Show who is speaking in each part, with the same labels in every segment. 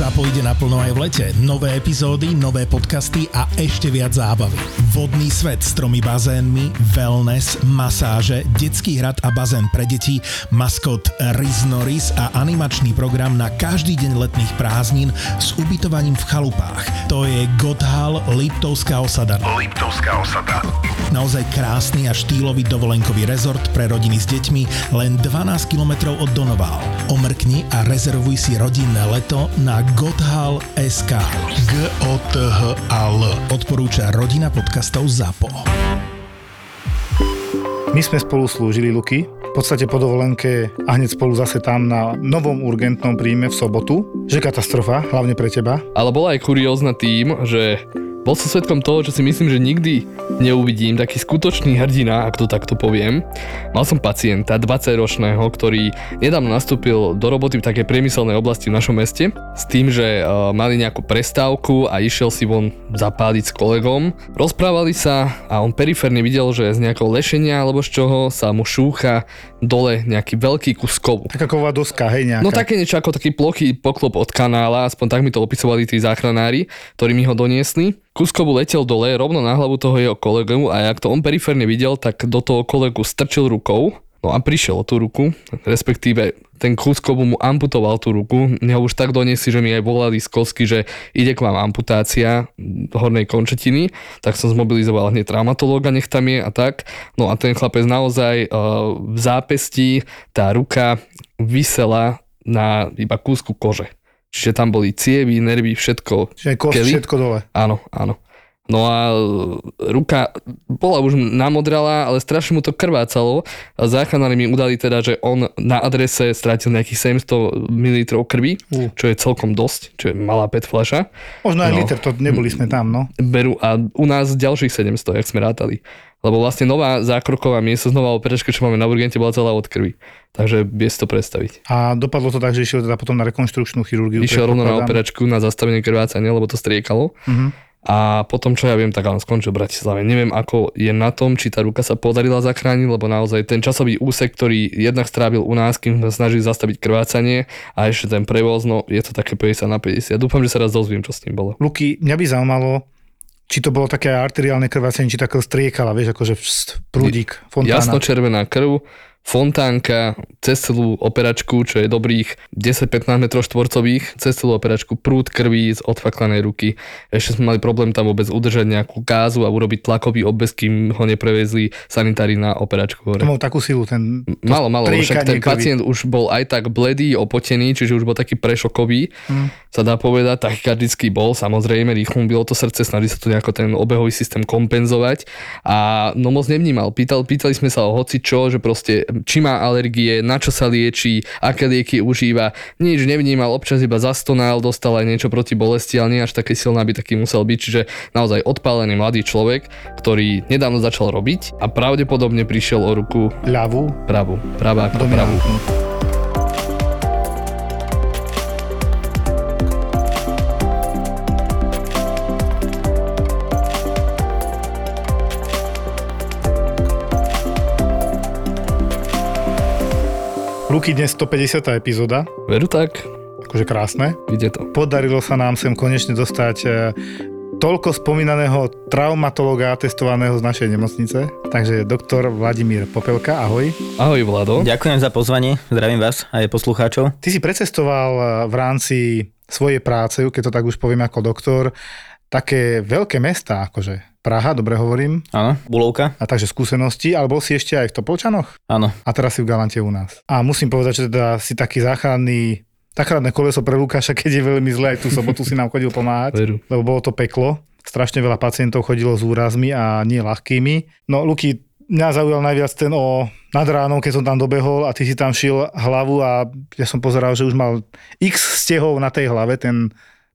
Speaker 1: ZAPO ide naplno aj v lete. Nové epizódy, nové podcasty a ešte viac zábavy. Vodný svet s tromi bazénmi, wellness, masáže, detský hrad a bazén pre deti, maskot Riz Norris a animačný program na každý deň letných prázdnin s ubytovaním v chalupách. To je Godhal Liptovská osada.
Speaker 2: Liptovská osada.
Speaker 1: Naozaj krásny a štýlový dovolenkový rezort pre rodiny s deťmi len 12 km od Donoval. Omrkni a rezervuj si rodinné leto na gothal.sk. g o t h a l Odporúča rodina podcastov ZAPO.
Speaker 3: My sme spolu slúžili, Luky, v podstate po dovolenke a hneď spolu zase tam na novom urgentnom príjme v sobotu. Že katastrofa, hlavne pre teba.
Speaker 4: Ale bola aj kuriózna tým, že bol som svetkom toho, čo si myslím, že nikdy neuvidím, taký skutočný hrdina, ak to takto poviem. Mal som pacienta, 20-ročného, ktorý nedávno nastúpil do roboty v takej priemyselnej oblasti v našom meste, s tým, že uh, mali nejakú prestávku a išiel si von zapáliť s kolegom. Rozprávali sa a on periférne videl, že z nejakého lešenia alebo z čoho sa mu šúcha dole nejaký veľký kus kovu.
Speaker 3: Taká ková doska, hej, nejaká.
Speaker 4: No také niečo ako taký plochý poklop od kanála, aspoň tak mi to opisovali tí záchranári, ktorí mi ho doniesli. Kuskovu letel dole rovno na hlavu toho jeho kolegu a ak to on periférne videl, tak do toho kolegu strčil rukou No a prišiel o tú ruku, respektíve ten Kuskovu mu amputoval tú ruku. Mňa už tak doniesli, že mi aj volali z kosky, že ide k vám amputácia hornej končetiny, tak som zmobilizoval hneď traumatológa, nech tam je a tak. No a ten chlapec naozaj uh, v zápesti, tá ruka vysela na iba kúsku kože. Čiže tam boli cievy, nervy, všetko.
Speaker 3: Čiže kost,
Speaker 4: kely.
Speaker 3: všetko dole.
Speaker 4: Áno, áno. No a ruka bola už namodralá, ale strašne mu to krvácalo. Záchranári mi udali teda, že on na adrese strátil nejakých 700 ml krvi,
Speaker 3: Uh.
Speaker 4: čo je celkom dosť, čo je malá PET fľaša.
Speaker 3: Možno aj
Speaker 4: No.
Speaker 3: liter, to neboli sme tam, no.
Speaker 4: Berú a u nás ďalších 700, jak sme rátali. Lebo vlastne nová zákroková miestnosť, nová operačka, čo máme na urgente, bola celá od krvi. Takže vie si to predstaviť.
Speaker 3: A dopadlo to tak, že išiel teda potom na rekonštrukčnú chirurgiu.
Speaker 4: Išiel rovno na operačku na zastavenie krvácania, lebo to striekalo.
Speaker 3: Mhm.
Speaker 4: A potom, čo ja viem, tak on skončil v Bratislave. Neviem, ako je na tom, či tá ruka sa podarila zachrániť, lebo naozaj ten časový úsek, ktorý jednak strávil u nás, kým sme snažili zastaviť krvácanie a ešte ten prevoz, no je to také 50 na 50. Dúfam, že sa raz dozviem, čo s tým bolo.
Speaker 3: Luky, mňa by zaujímalo, či to bolo také arteriálne krvácenie, či tako striekala, vieš, akože prúdik, fontána.
Speaker 4: Jasno červená krv, fontánka cez celú operačku, čo je dobrých 10-15 m štvorcových, cez celú operačku prúd krví z odfaklanej ruky. Ešte sme mali problém tam vôbec udržať nejakú gázu a urobiť tlakový obez, kým ho neprevezli sanitári na operačku hore.
Speaker 3: To mal takú silu, ten...
Speaker 4: Malo, malo, lebo však ten
Speaker 3: krvi.
Speaker 4: pacient už bol aj tak bledý, opotený, čiže už bol taký prešokový,
Speaker 3: Mm.
Speaker 4: sa dá povedať, tachykardický bol, samozrejme, rýchlo bylo to srdce, snaží sa to nejako ten obehový systém kompenzovať a no moc nevnímal. Pýtal, pýtali sme sa o hoci čo, že proste či má alergie, na čo sa liečí, aké lieky užíva, nič nevnímal, občas iba zastonal, dostal aj niečo proti bolesti, ale nie až také silná by taký musel byť, čiže naozaj odpálený mladý človek, ktorý nedávno začal robiť a pravdepodobne prišiel o ruku
Speaker 3: ľavú,
Speaker 4: pravú, pravá pravú.
Speaker 3: Luky, dnes 150. epizóda,
Speaker 4: Veru tak,
Speaker 3: akože krásne.
Speaker 4: ide to.
Speaker 3: Podarilo sa nám sem konečne dostať e, toľko spomínaného traumatologa testovaného z našej nemocnice. Takže doktor Vladimír Popelka, ahoj.
Speaker 4: Ahoj Vlado.
Speaker 5: Ďakujem za pozvanie, zdravím vás aj poslucháčov.
Speaker 3: Ty si precestoval e, v rámci svojej práce, keď to tak už poviem ako doktor, také veľké mesta, akože Praha, dobre hovorím,
Speaker 5: Áno, Bulovka,
Speaker 3: a takže skúsenosti, ale bol si ešte aj v Topolčanoch
Speaker 5: áno.
Speaker 3: a teraz si v Galante u nás. A musím povedať, že teda si taký záchranný, záchranné koleso pre Lukáša, keď je veľmi zle, aj tú sobotu si nám chodil pomáhať,
Speaker 4: Veru.
Speaker 3: lebo bolo to peklo. Strašne veľa pacientov chodilo s úrazmi a nie ľahkými. No Luky, mňa zaujal najviac ten o nad ránom, keď som tam dobehol a ty si tam šil hlavu a ja som pozeral, že už mal x stehov na tej hlave, ten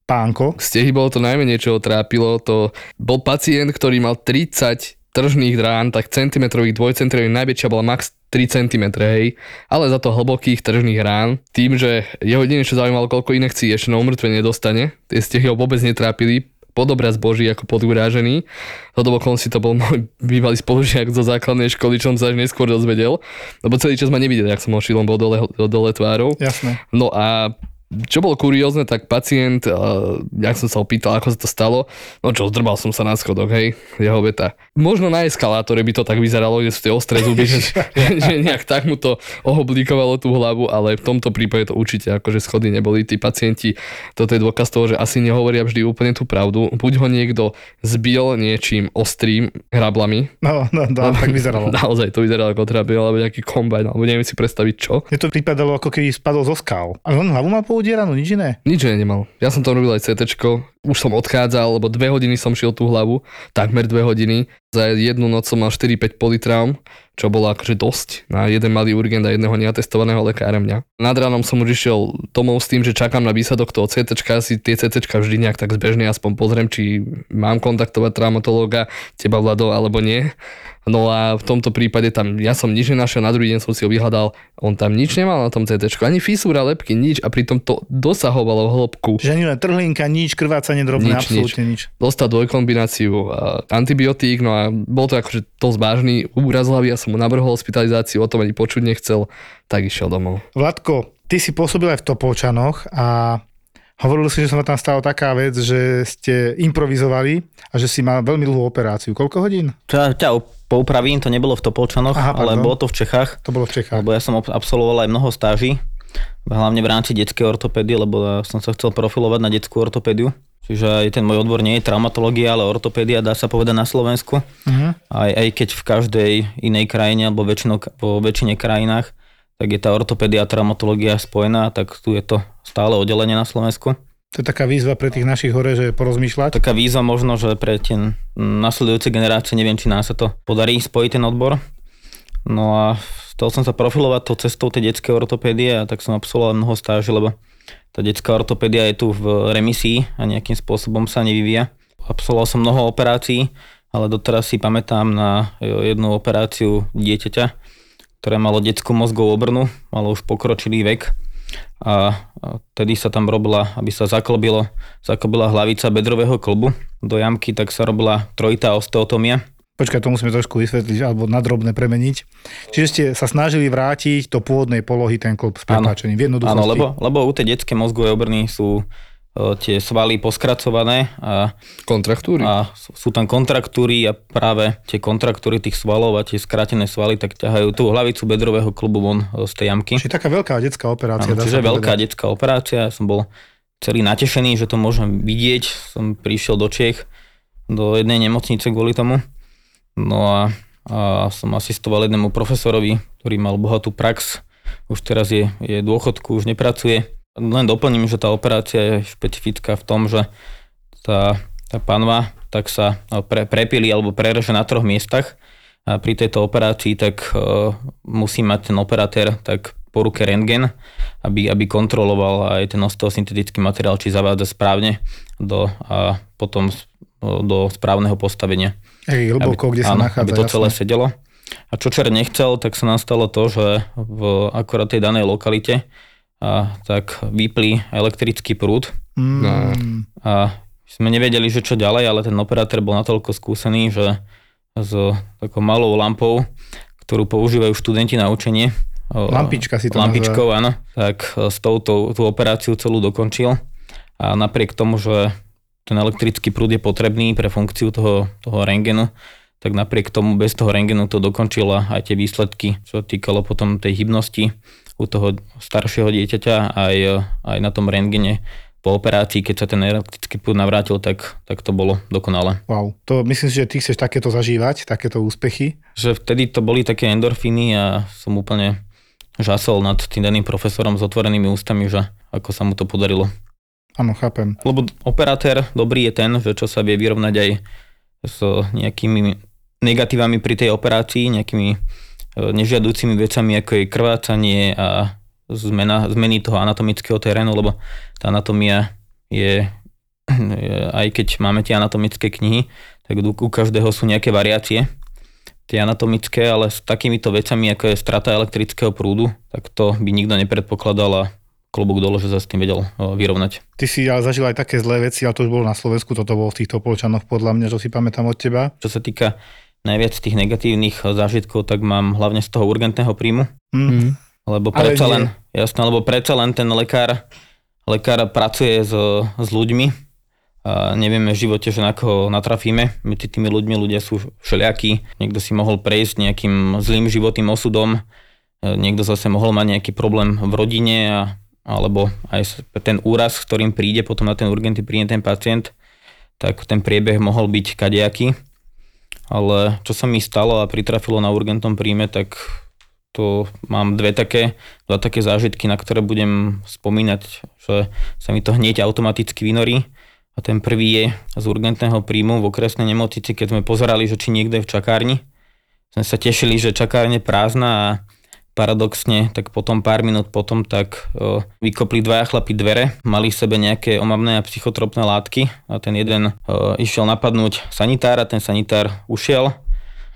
Speaker 3: pánko.
Speaker 4: Stehy bolo to najmenej, čo ho trápilo. To bol pacient, ktorý mal 30 tržných rán, tak centimetrových, dvojcentrových, najväčšia bola max 3 cm, hej, ale za to hlbokých tržných rán. Tým, že jeho jedine čo zaujímalo, koľko inekcií ešte na umrtve nedostane, tie stehy ho vôbec netrápili, pod obraz Boží ako podúrážený. Toto si to bol môj bývalý spolužiak zo základnej školy, čo som sa až neskôr dozvedel, lebo celý čas ma nevidel, jak som ošil, on bol dole, dole tvárou.
Speaker 3: Jasné.
Speaker 4: No a čo bolo kuriózne, tak pacient, uh, jak som sa opýtal, ako sa to stalo, no čo, zdrbal som sa na schodok, hej, jeho beta. Možno na eskalátore by to tak vyzeralo, kde sú tie ostré zuby, že, že nejak tak mu to ohoblíkovalo tú hlavu, ale v tomto prípade to určite akože schody neboli. Tí pacienti, toto je dôkaz toho, že asi nehovoria vždy úplne tú pravdu. Buď ho niekto zbil niečím ostrým hrablami.
Speaker 3: No, no, no tak vyzeralo.
Speaker 4: Naozaj to vyzeralo ako trápil, alebo nejaký kombajn, alebo neviem si predstaviť čo.
Speaker 3: Mne to pripadalo ako keby spadol zo skál. Ale on hlavu má poudieranú, nič iné.
Speaker 4: Nič iné nemal. Ja som tam robil aj CT, už som odchádzal, lebo dve hodiny som šiel tú hlavu, takmer dve hodiny. Za jednu noc som mal 4-5 politraum, čo bolo akože dosť na jeden malý urgent a jedného neatestovaného lekára mňa. Nad ránom som už išiel domov s tým, že čakám na výsadok toho CT, si tie CT vždy nejak tak zbežne aspoň pozriem, či mám kontaktovať traumatológa, teba Vlado, alebo nie. No a v tomto prípade tam ja som nič nenašiel, na druhý deň som si ho vyhľadal, on tam nič nemal na tom CT, ani físura, lepky, nič a pritom to dosahovalo hĺbku.
Speaker 3: Že ani len trhlinka, nič, krvácanie drobné, nič, absolútne nič. nič.
Speaker 4: Dostal dvojkombináciu antibiotík, no a bol to akože dosť vážny úraz hlavy, ja som mu navrhol hospitalizáciu, o tom ani počuť nechcel, tak išiel domov.
Speaker 3: Vladko, ty si pôsobil aj v Topolčanoch a Hovorili si, že sa tam stala taká vec, že ste improvizovali a že si mal veľmi dlhú operáciu. Koľko hodín?
Speaker 5: Ťa, ťa poupravím, to nebolo v Topolčanoch, Aha, ale bolo to v Čechách.
Speaker 3: To bolo v Čechách.
Speaker 5: Lebo ja som absolvoval aj mnoho stáží, hlavne v rámci detskej ortopédie, lebo som sa chcel profilovať na detskú ortopédiu. Čiže aj ten môj odbor nie je traumatológia, ale ortopédia, dá sa povedať na Slovensku. Uh-huh. Aj, aj keď v každej inej krajine alebo väčšinou, vo väčšine krajinách tak je tá ortopédia a traumatológia spojená, tak tu je to stále oddelenie na Slovensku.
Speaker 3: To je taká výzva pre tých našich hore, že porozmýšľať?
Speaker 5: Taká výzva možno, že pre tie nasledujúce generácie, neviem, či nám sa to podarí spojiť ten odbor. No a chcel som sa profilovať to cestou tej detskej ortopédie a tak som absolvoval mnoho stáží, lebo tá detská ortopédia je tu v remisii a nejakým spôsobom sa nevyvíja. Absolvoval som mnoho operácií, ale doteraz si pamätám na jednu operáciu dieťaťa, ktoré malo detskú mozgovú obrnu, malo už pokročilý vek a tedy sa tam robila, aby sa zaklobilo, zaklobila hlavica bedrového klbu do jamky, tak sa robila trojitá osteotomia.
Speaker 3: Počkaj, to musíme trošku vysvetliť alebo nadrobne premeniť. Čiže ste sa snažili vrátiť do pôvodnej polohy ten klub s prepáčením v
Speaker 5: jednoduchosti. Áno, lebo, lebo u tej detskej mozgovej obrny sú tie svaly poskracované a,
Speaker 4: kontraktúry.
Speaker 5: a sú tam kontraktúry a práve tie kontraktúry tých svalov a tie skrátené svaly tak ťahajú tú hlavicu bedrového klubu von z tej jamky.
Speaker 3: Čiže taká veľká detská operácia.
Speaker 5: Áno, čiže veľká detská operácia. Som bol celý natešený, že to môžem vidieť. Som prišiel do Čech, do jednej nemocnice kvôli tomu. No a, a som asistoval jednému profesorovi, ktorý mal bohatú prax. Už teraz je, je dôchodku, už nepracuje len doplním, že tá operácia je špecifická v tom, že tá, tá panva tak sa pre, prepili alebo prereže na troch miestach a pri tejto operácii tak uh, musí mať ten operatér tak po ruke rentgen, aby, aby kontroloval aj ten osteosyntetický materiál, či zavádza správne do, a potom do správneho postavenia.
Speaker 3: Ej, hlboko,
Speaker 5: aby,
Speaker 3: kde sa áno, nachádza.
Speaker 5: Aby to celé jasne. sedelo. A čo čer nechcel, tak sa nastalo to, že v akorát tej danej lokalite a tak vypli elektrický prúd. Mm. A sme nevedeli, že čo ďalej, ale ten operátor bol natoľko skúsený, že s takou malou lampou, ktorú používajú študenti na učenie,
Speaker 3: Lampička si to
Speaker 5: Lampičkou, áno. Tak s touto tú operáciu celú dokončil. A napriek tomu, že ten elektrický prúd je potrebný pre funkciu toho, toho rengenu, tak napriek tomu bez toho rengenu to dokončila aj tie výsledky, čo týkalo potom tej hybnosti u toho staršieho dieťaťa aj, aj na tom rentgene po operácii, keď sa ten elektrický prúd navrátil, tak, tak to bolo dokonale.
Speaker 3: Wow, to myslím si, že ty chceš takéto zažívať, takéto úspechy?
Speaker 5: Že vtedy to boli také endorfíny a som úplne žasol nad tým daným profesorom s otvorenými ústami, že ako sa mu to podarilo.
Speaker 3: Áno, chápem.
Speaker 5: Lebo operátor dobrý je ten, že čo sa vie vyrovnať aj s nejakými negatívami pri tej operácii, nejakými nežiadúcimi vecami, ako je krvácanie a zmena, zmeny toho anatomického terénu, lebo tá anatomia je, aj keď máme tie anatomické knihy, tak u každého sú nejaké variácie tie anatomické, ale s takýmito vecami, ako je strata elektrického prúdu, tak to by nikto nepredpokladal a klobúk dole, že sa s tým vedel vyrovnať.
Speaker 3: Ty si ale zažil aj také zlé veci, ale to už bolo na Slovensku, toto bolo v týchto polčanoch podľa mňa, čo si pamätám od teba.
Speaker 5: Čo sa týka najviac tých negatívnych zážitkov, tak mám hlavne z toho urgentného príjmu. Mm. Lebo predsa len, jasné, lebo predsa len ten lekár, lekár pracuje s, s ľuďmi, a nevieme v živote, že na koho natrafíme. Medzi tými ľuďmi ľudia sú všelijakí. Niekto si mohol prejsť nejakým zlým životným osudom, niekto zase mohol mať nejaký problém v rodine a alebo aj ten úraz, s ktorým príde potom na ten urgentný príjem ten pacient, tak ten priebeh mohol byť kadejaký. Ale čo sa mi stalo a pritrafilo na urgentnom príjme, tak to mám dve také, dva také zážitky, na ktoré budem spomínať, že sa mi to hneď automaticky vynorí. A ten prvý je z urgentného príjmu v okresnej nemocnici, keď sme pozerali, že či niekto je v čakárni. Sme sa tešili, že čakárne prázdna a paradoxne, tak potom pár minút potom tak o, vykopli dvaja chlapi dvere, mali v sebe nejaké omamné a psychotropné látky a ten jeden o, išiel napadnúť sanitára, ten sanitár ušiel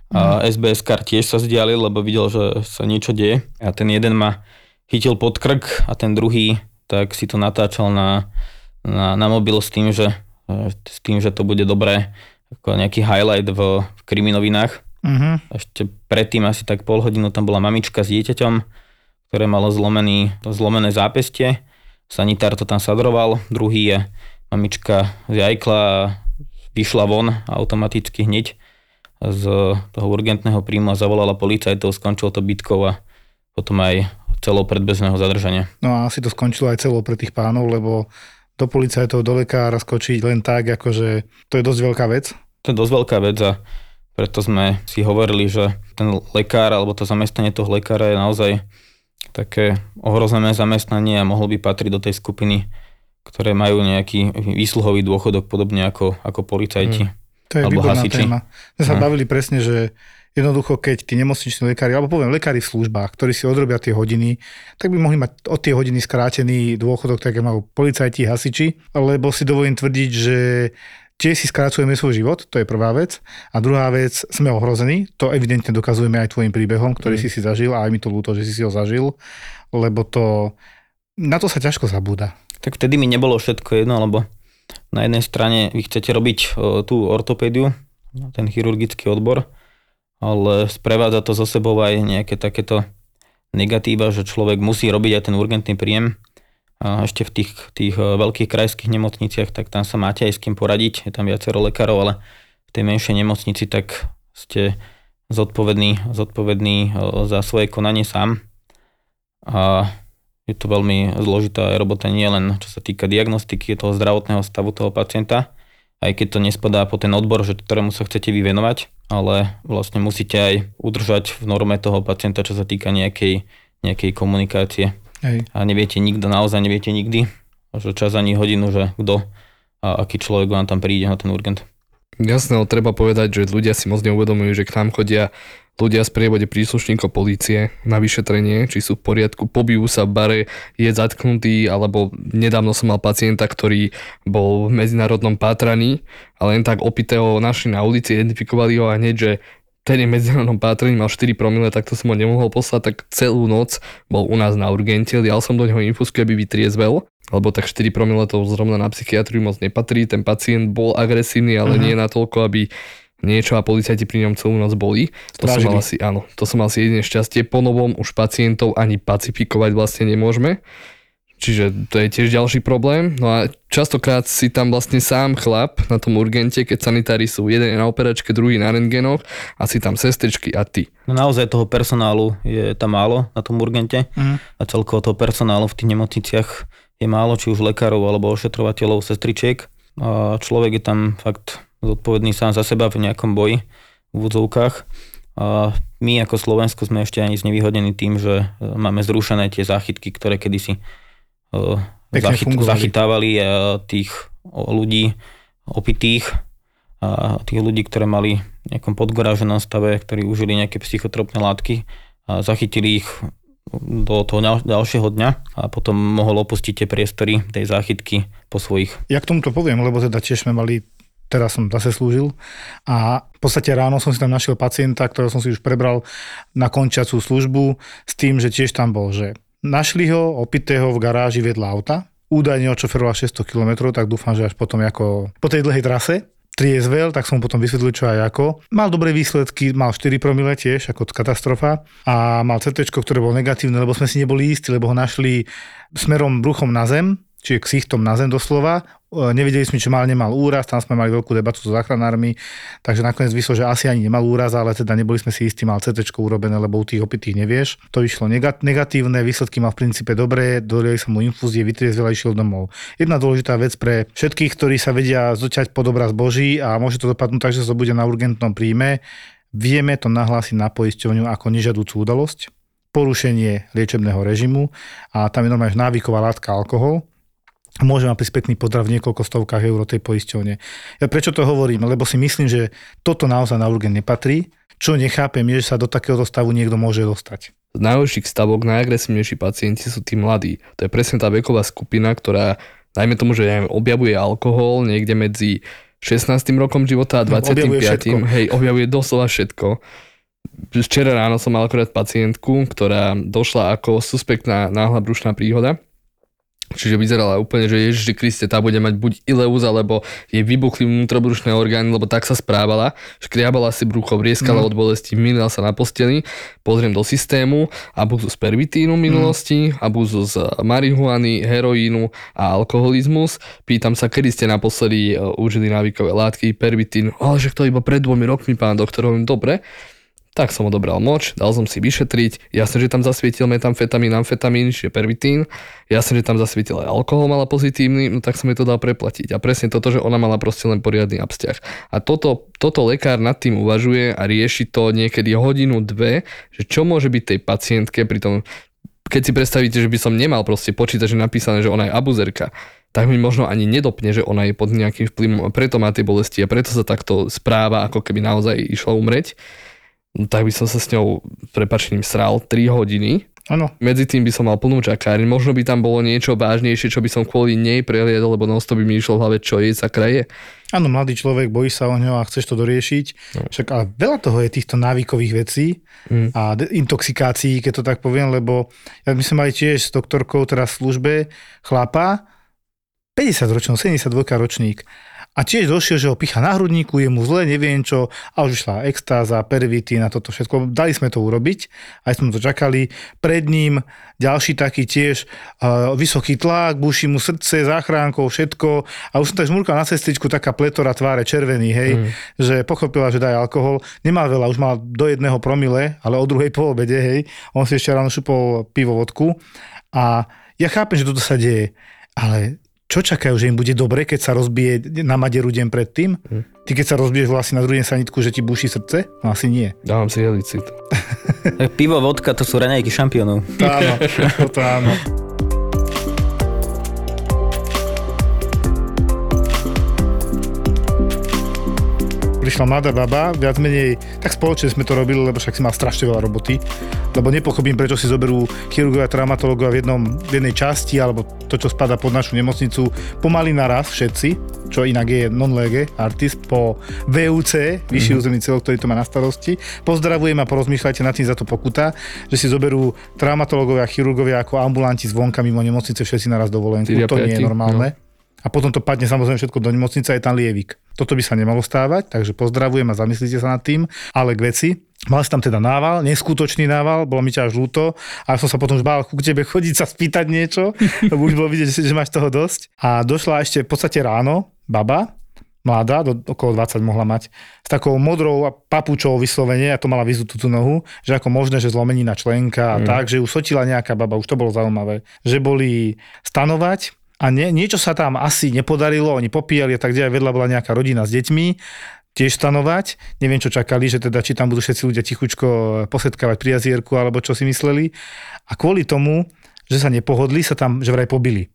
Speaker 5: a mm. SBS kar tiež sa zdialil, lebo videl, že sa niečo deje a ten jeden ma chytil pod krk a ten druhý tak si to natáčal na, na, na mobil s tým, že, s tým, že to bude dobré ako nejaký highlight v, v kriminovinách. Uh-huh. Ešte predtým asi tak pol hodinu tam bola mamička s dieťaťom, ktoré malo zlomený, zlomené zápestie. Sanitár to tam sadroval, druhý je mamička zjajkla a vyšla von automaticky hneď z toho urgentného príjmu a zavolala policajtov, skončilo to bitkou a potom aj celo predbezného zadržania.
Speaker 3: No a asi to skončilo aj celo pre tých pánov, lebo do policajtov, do lekára skočiť len tak, akože to je dosť veľká vec.
Speaker 5: To je dosť veľká vec a preto sme si hovorili, že ten lekár alebo to zamestnanie toho lekára je naozaj také ohrozené zamestnanie a mohol by patriť do tej skupiny, ktoré majú nejaký výsluhový dôchodok podobne ako, ako policajti. Hmm.
Speaker 3: To je alebo výborná hasiči. téma. My sa hmm. bavili presne, že jednoducho, keď tí nemocniční lekári, alebo poviem lekári v službách, ktorí si odrobia tie hodiny, tak by mohli mať od tie hodiny skrátený dôchodok, tak majú policajti, hasiči, lebo si dovolím tvrdiť, že tiež si skracujeme svoj život, to je prvá vec. A druhá vec, sme ohrození, to evidentne dokazujeme aj tvojim príbehom, ktorý mm. si si zažil a aj mi to ľúto, že si si ho zažil, lebo to, na to sa ťažko zabúda.
Speaker 5: Tak vtedy mi nebolo všetko jedno, lebo na jednej strane vy chcete robiť tú ortopédiu, ten chirurgický odbor, ale sprevádza to zo sebou aj nejaké takéto negatíva, že človek musí robiť aj ten urgentný príjem ešte v tých, tých e, veľkých krajských nemocniciach, tak tam sa máte aj s kým poradiť, je tam viacero lekárov, ale v tej menšej nemocnici tak ste zodpovedný, zodpovedný e, za svoje konanie sám. A je to veľmi zložitá robota nie len čo sa týka diagnostiky toho zdravotného stavu toho pacienta, aj keď to nespadá po ten odbor, že ktorému sa chcete vyvenovať, ale vlastne musíte aj udržať v norme toho pacienta, čo sa týka nejakej, nejakej komunikácie. Hej. A neviete nikto, naozaj neviete nikdy, že čas ani hodinu, že kto a aký človek vám tam príde na ten urgent.
Speaker 4: Jasné, ale treba povedať, že ľudia si moc neuvedomujú, že k nám chodia ľudia z prievode príslušníkov policie na vyšetrenie, či sú v poriadku, pobijú sa v bare, je zatknutý, alebo nedávno som mal pacienta, ktorý bol v medzinárodnom pátraní a len tak opitého našli na ulici, identifikovali ho a hneď, že ten je medzinárodnom pátrení, mal 4 promile, tak to som ho nemohol poslať, tak celú noc bol u nás na urgente, dial som do neho infusku, aby vytriezvel, lebo tak 4 promile to zrovna na psychiatriu moc nepatrí, ten pacient bol agresívny, ale uh-huh. nie natoľko, aby niečo a policajti pri ňom celú noc boli. To som mal asi, áno, to som mal asi jedine šťastie. Po novom už pacientov ani pacifikovať vlastne nemôžeme. Čiže to je tiež ďalší problém. No a častokrát si tam vlastne sám chlap na tom urgente, keď sanitári sú jeden je na operačke, druhý na rentgenoch a si tam sestričky a ty.
Speaker 5: No naozaj toho personálu je tam málo na tom urgente mm. a celkovo toho personálu v tých nemocniciach je málo, či už lekárov alebo ošetrovateľov, sestričiek. A človek je tam fakt zodpovedný sám za seba v nejakom boji v úvodzovkách. A my ako Slovensko sme ešte ani znevýhodnení tým, že máme zrušené tie záchytky, ktoré kedysi zachyt, zachytávali tých ľudí opitých a tých ľudí, ktoré mali v nejakom podgoráženom stave, ktorí užili nejaké psychotropné látky a zachytili ich do toho ďalšieho dňa a potom mohol opustiť tie priestory tej záchytky po svojich.
Speaker 3: Ja k tomuto poviem, lebo teda tiež sme mali teraz som zase slúžil a v podstate ráno som si tam našiel pacienta, ktorého som si už prebral na končiacú službu s tým, že tiež tam bol, že našli ho opitého v garáži vedľa auta, údajne odšoferoval 600 km, tak dúfam, že až potom ako po tej dlhej trase. Triezvel, tak som mu potom vysvetlil, čo aj ako. Mal dobré výsledky, mal 4 promile tiež, ako katastrofa. A mal CT, ktoré bolo negatívne, lebo sme si neboli istí, lebo ho našli smerom bruchom na zem, čiže ksichtom na zem doslova. E, nevedeli sme, či mal, nemal úraz, tam sme mali veľkú debatu so záchranármi, takže nakoniec vyšlo, že asi ani nemal úraz, ale teda neboli sme si istí, mal CT urobené, lebo u tých opitých nevieš. To vyšlo negatívne, výsledky mal v princípe dobré, dodali sa mu infúzie, vytriezvel a išiel domov. Jedna dôležitá vec pre všetkých, ktorí sa vedia zoťať pod obraz Boží a môže to dopadnúť tak, že sa bude na urgentnom príjme, vieme to nahlásiť na poisťovňu ako nežadúcu udalosť porušenie liečebného režimu a tam je normálne návyková látka alkohol, môže mať spätný pozdrav v niekoľko stovkách eur tej poisťovne. Ja prečo to hovorím? Lebo si myslím, že toto naozaj na urgent nepatrí. Čo nechápem je, že sa do takéhoto stavu niekto môže dostať.
Speaker 4: Z najhorších stavok najagresívnejší pacienti sú tí mladí. To je presne tá veková skupina, ktorá, najmä tomu, že neviem, objavuje alkohol niekde medzi 16. rokom života a 25. No, objavuje hej, objavuje doslova všetko. Včera ráno som mal akorát pacientku, ktorá došla ako suspektná náhla brušná príhoda Čiže vyzerala úplne, že Ježiši Kriste, tá bude mať buď ileus, alebo jej vybuchli vnútrobrušné orgány, lebo tak sa správala. Škriabala si brucho, vrieskala mm. od bolesti, minula sa na posteli. Pozriem do systému, abuzus pervitínu v minulosti, mm. abuzus marihuany, heroínu a alkoholizmus. Pýtam sa, kedy ste naposledy e, užili návykové látky, pervitín. Ale že to iba pred dvomi rokmi, pán doktor, hovorím, dobre tak som odobral moč, dal som si vyšetriť, jasne, že tam zasvietil metamfetamín, amfetamín, čiže pervitín, jasne, že tam zasvietil aj alkohol mala pozitívny, no tak som jej to dal preplatiť. A presne toto, že ona mala proste len poriadny abstiah. A toto, toto lekár nad tým uvažuje a rieši to niekedy hodinu, dve, že čo môže byť tej pacientke pri tom, keď si predstavíte, že by som nemal proste počítať, že napísané, že ona je abuzerka, tak mi možno ani nedopne, že ona je pod nejakým vplyvom a preto má tie bolesti a preto sa takto správa, ako keby naozaj išla umreť no tak by som sa s ňou prepačením sral 3 hodiny.
Speaker 3: Áno.
Speaker 4: Medzi tým by som mal plnú čakáreň. Možno by tam bolo niečo vážnejšie, čo by som kvôli nej preliedol, lebo non by mi išlo v hlave, čo jej sa kraje.
Speaker 3: Áno, mladý človek, bojí sa o ňo a chceš to doriešiť. No. Však ale veľa toho je týchto návykových vecí mm. a de- intoxikácií, keď to tak poviem, lebo ja my sme mali tiež s doktorkou teraz v službe chlapa, 50 ročný, 72 ročník a tiež došiel, že ho picha na hrudníku, je mu zle, neviem čo, a už išla extáza, pervitín a toto všetko. Dali sme to urobiť, aj sme to čakali. Pred ním ďalší taký tiež uh, vysoký tlak, buší mu srdce, záchránkov, všetko. A už som tak žmurkal na cestičku, taká pletora tváre, červený, hej, mm. že pochopila, že daj alkohol. Nemal veľa, už mal do jedného promile, ale o druhej po obede, hej. On si ešte ráno šupol pivo vodku. A ja chápem, že toto sa deje, ale čo čakajú, že im bude dobre, keď sa rozbije na maderu deň predtým? Hm. Ty keď sa rozbiješ vlastne na druhý sanitku, že ti buší srdce? No asi nie.
Speaker 4: Dávam si helicit.
Speaker 5: Pivo, vodka, to sú raňajky šampiónov.
Speaker 3: Áno, to áno. prišla mladá baba, viac menej, tak spoločne sme to robili, lebo však si mal strašne veľa roboty, lebo nepochopím, prečo si zoberú chirurgovia a traumatológovia v, jednom, v jednej časti, alebo to, čo spada pod našu nemocnicu, pomaly naraz všetci, čo inak je non-lege artist po VUC, vyšší mm-hmm. územný celok, ktorý to má na starosti. Pozdravujem a porozmýšľajte nad tým za to pokuta, že si zoberú traumatológovia a chirurgovia ako ambulanti zvonka mimo nemocnice všetci naraz dovolenku. To nie je normálne. No a potom to padne samozrejme všetko do nemocnice, je tam lievik. Toto by sa nemalo stávať, takže pozdravujem a zamyslite sa nad tým. Ale k veci, Mal si tam teda nával, neskutočný nával, bolo mi ťa až ľúto a som sa potom už bál ku tebe chodiť sa spýtať niečo, lebo už bolo vidieť, že, máš toho dosť. A došla ešte v podstate ráno baba, mladá, do, okolo 20 mohla mať, s takou modrou papučou vyslovene, a to mala vyzutú tú nohu, že ako možné, že zlomenina členka a mm. tak, že ju sotila nejaká baba, už to bolo zaujímavé. Že boli stanovať, a nie, niečo sa tam asi nepodarilo, oni popíjali a tak ďalej, vedľa bola nejaká rodina s deťmi, tiež stanovať. Neviem, čo čakali, že teda, či tam budú všetci ľudia tichučko posetkávať pri jazierku, alebo čo si mysleli. A kvôli tomu, že sa nepohodli, sa tam že vraj pobili.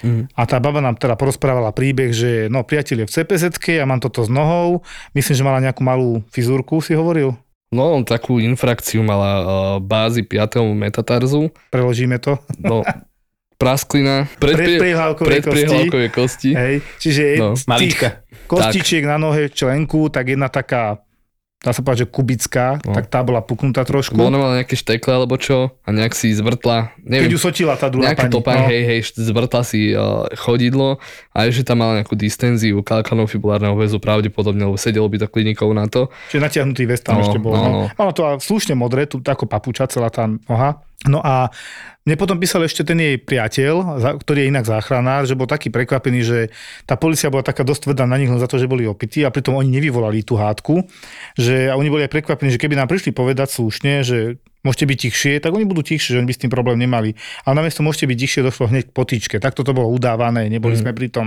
Speaker 3: Mm. A tá baba nám teda porozprávala príbeh, že no priateľ je v cpz a mám toto s nohou. Myslím, že mala nejakú malú fizúrku, si hovoril.
Speaker 4: No, takú infrakciu mala uh, bázy 5. metatarzu.
Speaker 3: Preložíme to.
Speaker 4: No, prasklina, predpriehľavkové
Speaker 3: pred kosti.
Speaker 4: kosti.
Speaker 3: Hej, čiže
Speaker 5: no. Malička.
Speaker 3: kostičiek na nohe členku, tak jedna taká dá sa povedať, že kubická,
Speaker 4: No.
Speaker 3: tak tá bola puknutá trošku.
Speaker 4: Ona mala nejaké štekle alebo čo a nejak si zvrtla,
Speaker 3: Keď
Speaker 4: neviem,
Speaker 3: ju sotila tá druhá pani.
Speaker 4: topán,
Speaker 3: no.
Speaker 4: hej, hej, zvrtla si uh, chodidlo a ešte tam mala nejakú distenziu kalkanov fibulárneho väzu pravdepodobne, lebo sedelo by to klinikou na to.
Speaker 3: Čiže natiahnutý vest tam
Speaker 4: No,
Speaker 3: ešte bol.
Speaker 4: no,
Speaker 3: No,
Speaker 4: no.
Speaker 3: Malo to slušne modré, tu ako papuča celá tá noha. No a mne potom písal ešte ten jej priateľ, ktorý je inak záchranár, že bol taký prekvapený, že tá policia bola taká dosť tvrdá na nich len za to, že boli opití a pritom oni nevyvolali tú hádku, že a oni boli aj prekvapení, že keby nám prišli povedať slušne, že môžete byť tichšie, tak oni budú tichšie, že oni by s tým problém nemali. Ale namiesto môžete byť tichšie, došlo hneď k potýčke. Takto to bolo udávané, neboli mm. sme pri tom.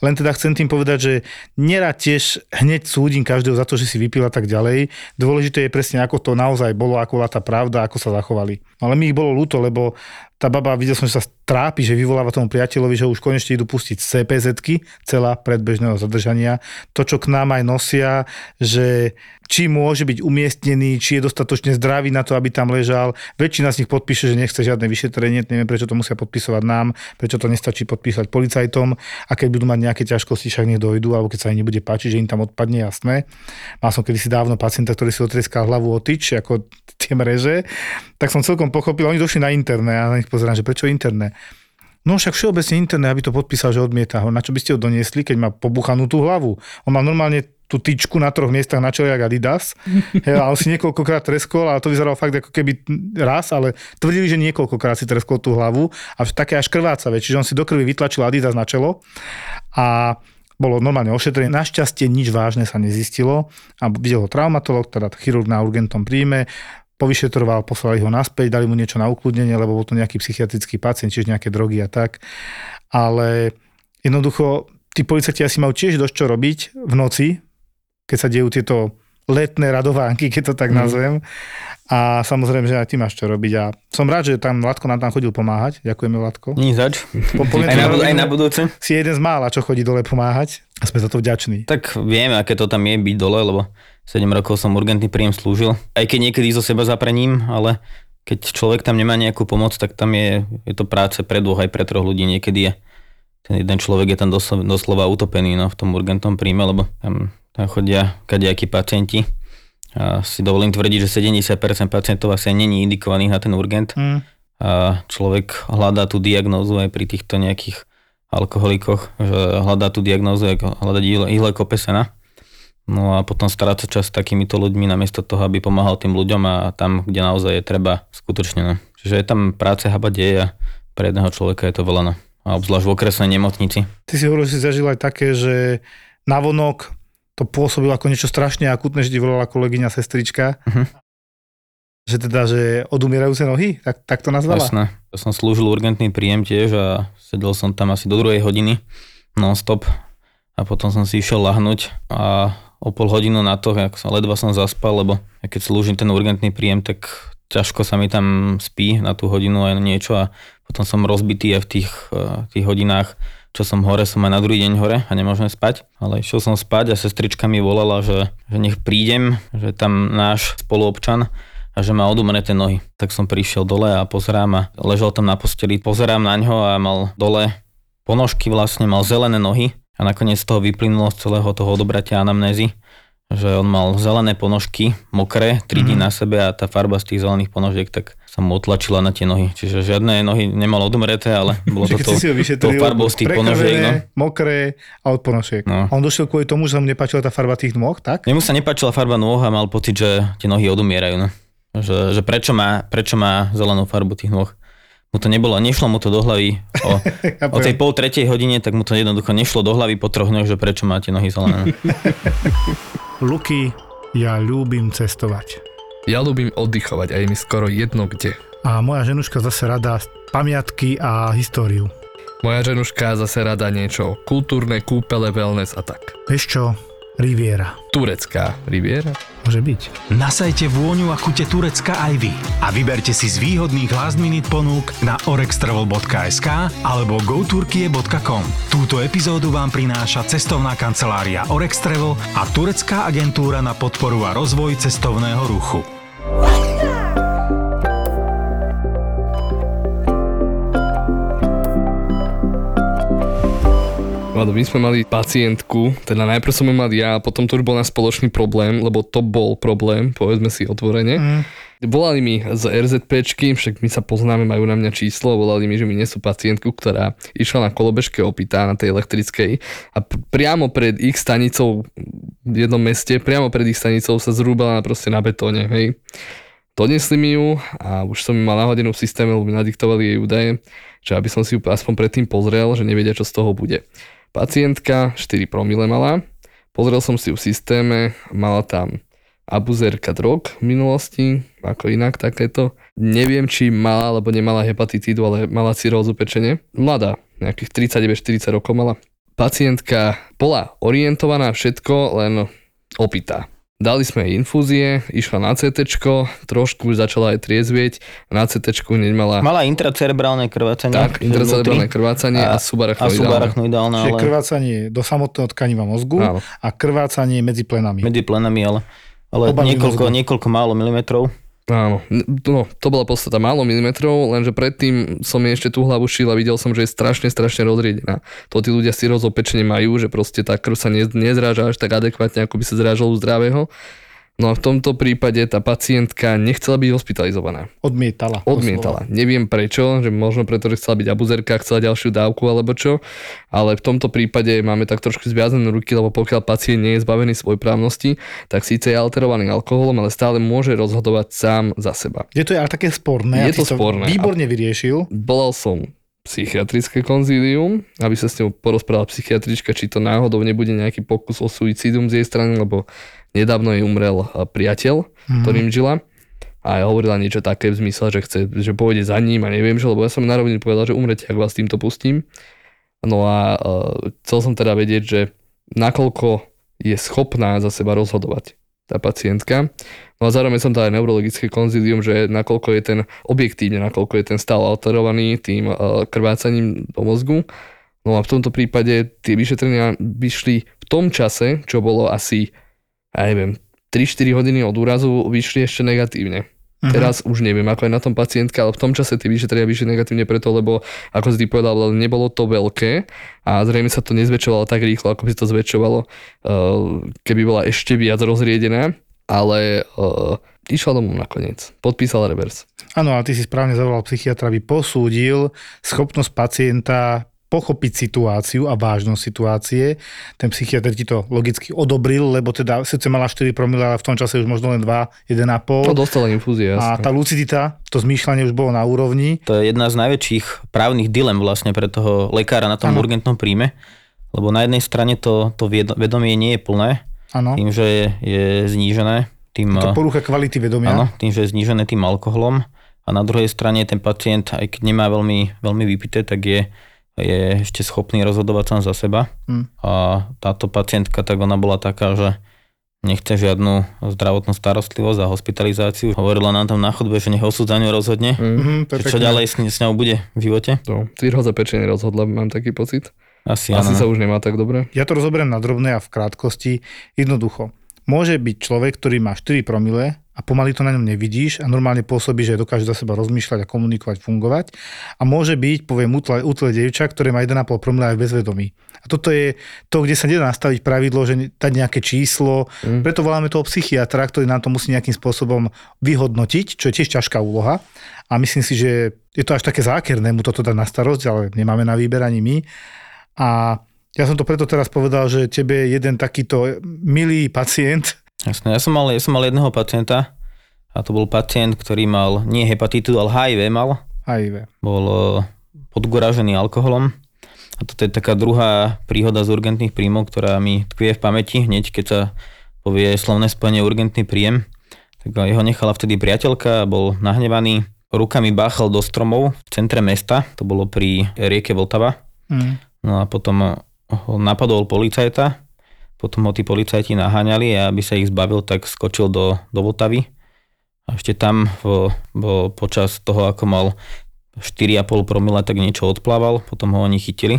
Speaker 3: Len teda chcem tým povedať, že nerad tiež hneď súdim každého za to, že si vypil a tak ďalej. Dôležité je presne, ako to naozaj bolo, ako bola tá pravda, ako sa zachovali. Ale mi ich bolo ľúto, lebo tá baba, videl som, že sa trápi, že vyvoláva tomu priateľovi, že už konečne idú pustiť z CPZ-ky, celá predbežného zadržania. To, čo k nám aj nosia, že či môže byť umiestnený, či je dostatočne zdravý na to, aby tam ležal. Väčšina z nich podpíše, že nechce žiadne vyšetrenie, neviem, prečo to musia podpisovať nám, prečo to nestačí podpísať policajtom a keď budú mať nejaké ťažkosti, však nech dojdu, alebo keď sa im nebude páčiť, že im tam odpadne, jasné. Mal som kedysi dávno pacienta, ktorý si otrieskal hlavu o tyč, ako tie mreže, tak som celkom pochopil, oni došli na interné a pozerám, že prečo interné. No však všeobecne interné, aby to podpísal, že odmieta ho. Na čo by ste ho doniesli, keď má pobuchanú tú hlavu? On má normálne tú tyčku na troch miestach na čele, jak Adidas. Hej, a on si niekoľkokrát treskol, ale to vyzeralo fakt ako keby raz, ale tvrdili, že niekoľkokrát si treskol tú hlavu a také až krvácavé. Čiže on si do krvi vytlačil Adidas na čelo a bolo normálne ošetrené. Našťastie nič vážne sa nezistilo a videl ho traumatolog, teda chirurg na urgentnom príjme, povyšetroval, poslali ho naspäť, dali mu niečo na ukludnenie, lebo bol to nejaký psychiatrický pacient, čiže nejaké drogy a tak. Ale jednoducho, tí policajti asi majú tiež dosť čo robiť v noci, keď sa dejú tieto letné radovánky, keď to tak
Speaker 4: Mhm.
Speaker 3: nazvem. A samozrejme, že aj ty máš čo robiť. A som rád, že tam Latko nám tam chodil pomáhať. Ďakujeme, Latko.
Speaker 5: Nie zač.
Speaker 3: Po,
Speaker 5: Aj na, aj na budúce.
Speaker 3: Si jeden z mála, čo chodí dole pomáhať. A sme za to vďační.
Speaker 5: Tak viem, aké to tam je byť dole, lebo 7 rokov som urgentný príjem slúžil. Aj keď niekedy so seba zaprením, ale keď človek tam nemá nejakú pomoc, tak tam je, je to práce pre dvoch aj pre troch ľudí. Niekedy je ten jeden človek je tam doslova, doslova utopený no, v tom urgentnom príjme, lebo tam, tam chodia kadejakí pacienti. A si dovolím tvrdiť, že 70% pacientov asi není indikovaných na ten urgent
Speaker 3: Mm.
Speaker 5: a človek hľadá tú diagnózu aj pri týchto nejakých alkoholikoch, že hľadá tú diagnózu, ako hľadať ihle, ihle kope sena. No a potom stráca čas s takýmito ľuďmi namiesto toho, aby pomáhal tým ľuďom a tam, kde naozaj je treba skutočne. No. Čiže je tam práce haba deje a pre jedného človeka je to veľa. No. A obzvlášť v okresnej nemocnici.
Speaker 3: Ty si hovoril, že si zažil aj také, že navonok to pôsobilo ako niečo strašne akutné, že ti volala kolegyňa, sestrička.
Speaker 5: Mhm.
Speaker 3: Že teda, že odumierajúce nohy, tak, tak to nazvala.
Speaker 5: Jasné. Ja som slúžil urgentný príjem tiež a sedel som tam asi do druhej hodiny non-stop a potom som si išiel lahnúť a o pol hodinu na to, ak som, ledva som zaspal, lebo keď slúžim ten urgentný príjem, tak ťažko sa mi tam spí na tú hodinu aj niečo a potom som rozbitý aj v tých, eh, tých hodinách, čo som hore, som aj na druhý deň hore a nemôžem spať, ale išiel som spať a sestrička mi volala, že, že nech prídem, že tam náš spoluobčan a že má odumreté nohy. Tak som prišiel dole a pozerám a ležal tam na posteli, pozerám na ňo a mal dole ponožky vlastne, mal zelené nohy a nakoniec z toho vyplynulo z celého toho odobratia anamnézy, že on mal zelené ponožky, mokré, 3 dní
Speaker 3: Mhm.
Speaker 5: na sebe a tá farba z tých zelených ponožiek tak sa mu otlačila na tie nohy. Čiže žiadne nohy nemal odumreté, ale bolo to
Speaker 3: keď
Speaker 5: to,
Speaker 3: si si ho vyšetril,
Speaker 5: tou farbou z tých ponožiek. No.
Speaker 3: mokré a od ponožiek.
Speaker 5: No.
Speaker 3: A on došiel kvôli tomu, že mu nepáčila tá farba tých nôh, tak?
Speaker 5: Jemu sa nepáčila farba nôh a mal pocit, že tie nohy odumierajú. No. Že, že prečo, má, prečo má zelenú farbu tých nôh. Mu to nebolo, nešlo mu to do hlavy o,
Speaker 3: Ja
Speaker 5: o tej pol tretej hodine, tak mu to jednoducho nešlo do hlavy po troch dňoch, že prečo máte nohy zelené.
Speaker 3: Luky, ja ľúbim cestovať.
Speaker 4: Ja ľúbim oddychovať a je mi skoro jedno kde.
Speaker 3: A moja ženuška zase rada pamiatky a históriu.
Speaker 4: Moja ženuška zase rada niečo kultúrne, kúpele, wellness a tak.
Speaker 3: Vieš čo? Riviera.
Speaker 4: Turecká riviera?
Speaker 3: Môže byť.
Speaker 2: Nasajte vôňu a chute Turecka aj vy a vyberte si z výhodných last minute ponúk na orextravel.sk alebo goturkie.com. Túto epizódu vám prináša cestovná kancelária Orex Travel a turecká agentúra na podporu a rozvoj cestovného ruchu.
Speaker 4: Vlado, my sme mali pacientku, teda najprv som ju mal ja, a potom to už bol na spoločný problém, lebo to bol problém, povedzme si otvorene. Mm. Volali mi z RZPčky, však my sa poznáme, majú na mňa číslo, volali mi, že mi nesú pacientku, ktorá išla na kolobežke opitá na tej elektrickej a pr- priamo pred ich stanicou v jednom meste, priamo pred ich stanicou sa zrúbala proste na betóne, hej. Donesli mi ju a už som ju mal nahodenú v systéme, lebo mi nadiktovali jej údaje, že aby som si ju aspoň predtým pozrel, že nevedia, čo z toho bude. Pacientka 4 promile mala, pozrel som si ju v systéme, mala tam abuzérka drog v minulosti, ako inak takéto. Neviem, či mala alebo nemala hepatitídu, ale mala cirózu pečenie. Mladá, nejakých 39-40 rokov mala. Pacientka bola orientovaná všetko, len opitá. Dali sme jej infúzie, išla na CT, trošku už začala aj triezvieť, na CT nemala...
Speaker 5: Mala intracerebrálne krvácanie.
Speaker 4: Tak, intracerebrálne krvácanie a, a subarachnoidálne.
Speaker 5: A subarachnoidálne,
Speaker 3: ale... Čiže krvácanie do samotného tkaniva mozgu Áno. a krvácanie medzi plenami.
Speaker 5: Medzi plenami, ale ale niekoľko, niekoľko málo milimetrov.
Speaker 4: Áno, no, to bola podstata málo milimetrov, lenže predtým som ešte tú hlavu šil a videl som, že je strašne, strašne rozriedená. To tí ľudia si rozopečne majú, že proste tá krv sa nezráža až tak adekvátne, ako by sa zrážalo u zdravého. No a v tomto prípade tá pacientka nechcela byť hospitalizovaná.
Speaker 3: Odmietala.
Speaker 4: Odmietala. Neviem prečo, že možno preto, že chcela byť abuzerka, chcela ďalšiu dávku alebo čo, ale v tomto prípade máme tak trošku zviazané ruky, lebo pokiaľ pacient nie je zbavený svoj právnosti, tak síce je alterovaný alkoholom, ale stále môže rozhodovať sám za seba.
Speaker 3: Je to ale také sporné.
Speaker 4: Je to sporné.
Speaker 3: Výborne vyriešil.
Speaker 4: Bolal som psychiatrické konzílium, aby sa s ňou porozprával psychiatrička, či to náhodou nebude nejaký pokus o suicídum z jej strany, lebo nedávno jej umrel priateľ, mm. ktorým žila a hovorila niečo také v zmysle, že chce, že pôjde za ním a neviem čo, lebo ja som na rovinu povedal, že umrete, ak vás týmto pustím. No a uh, chcel som teda vedieť, že nakoľko je schopná za seba rozhodovať tá pacientka. No a zároveň som dal aj neurologické konzílium, že nakoľko je ten, objektívne, nakoľko je ten stav alterovaný tým uh, krvácaním do mozgu. No a v tomto prípade tie vyšetrenia vyšli v tom čase, čo bolo asi ja neviem, 3-4 hodiny od úrazu vyšli ešte negatívne. Uh-huh. Teraz už neviem, ako je na tom pacientka, ale v tom čase tie vyšetrenia vyšli negatívne preto, lebo ako si ty povedal, nebolo to veľké a zrejme sa to nezväčšovalo tak rýchlo, ako by sa to zväčšovalo, uh, keby bola ešte viac rozriedená, ale uh, išla domov nakoniec. Podpísala revers.
Speaker 3: Áno, a ty si správne zavolal psychiatra, aby posúdil schopnosť pacienta pochopiť situáciu a vážnosť situácie. Ten psychiatr ti to logicky odobril, lebo teda sice mala 4 promile, ale v tom čase už možno len 2, 1,5.
Speaker 4: No dostala infúzia.
Speaker 3: A tá lucidita, to zmýšľanie už bolo na úrovni.
Speaker 5: To je jedna z najväčších právnych dilem vlastne pre toho lekára na tom ano. urgentnom príjme, lebo na jednej strane to, to vedomie nie je plné, ano. tým, že je, je znížené. Tým,
Speaker 3: to porucha kvality vedomia.
Speaker 5: Áno, tým, že je znížené tým alkoholom. A na druhej strane ten pacient, aj keď nemá veľmi, veľmi vypité, tak je je ešte schopný rozhodovať sám za seba. Mm. A táto pacientka, tak ona bola taká, že nechce žiadnu zdravotnú starostlivosť a hospitalizáciu. Hovorila nám tam na chodbe, že nech osud za ňu rozhodne. Mm. Že čo ďalej s, s ňou bude v živote.
Speaker 4: To, Tyrho za pečenie rozhodla, mám taký pocit.
Speaker 5: Asi,
Speaker 4: Asi sa už nemá tak dobre.
Speaker 3: Ja to rozoberiem na drobné a v krátkosti. Jednoducho. Môže byť človek, ktorý má 4 promile a pomaly to na ňom nevidíš a normálne pôsobí, že dokáže za seba rozmýšľať a komunikovať, fungovať. A môže byť, poviem, útle, útle dievča, ktoré má 1,5 promila aj bezvedomí. A toto je to, kde sa nedá nastaviť pravidlo, že dať nejaké číslo. Mm. Preto voláme toho psychiatra, ktorý nám to musí nejakým spôsobom vyhodnotiť, čo je tiež ťažká úloha. A myslím si, že je to až také zákerné mu toto dať na starosť, ale nemáme na výber ani my. A ja som to preto teraz povedal, že tebe jeden takýto milý pacient
Speaker 5: Jasné, ja som mal, ja som mal jedného pacienta a to bol pacient, ktorý mal nie hepatitu, ale HIV mal.
Speaker 3: HIV.
Speaker 5: Bol uh, podgoražený alkoholom. A toto je taká druhá príhoda z urgentných príjmov, ktorá mi tkvie v pamäti hneď, keď sa povie slovné spojenie urgentný príjem. Tak jeho nechala vtedy priateľka, bol nahnevaný, rukami báchal do stromov v centre mesta, to bolo pri rieke Vltava. Mm. No a potom ho napadol policajta, potom ho tí policajti naháňali a aby sa ich zbavil, tak skočil do, do Vltavy. A ešte tam vo, vo, počas toho, ako mal 4,5 promila, tak niečo odplával, potom ho oni chytili.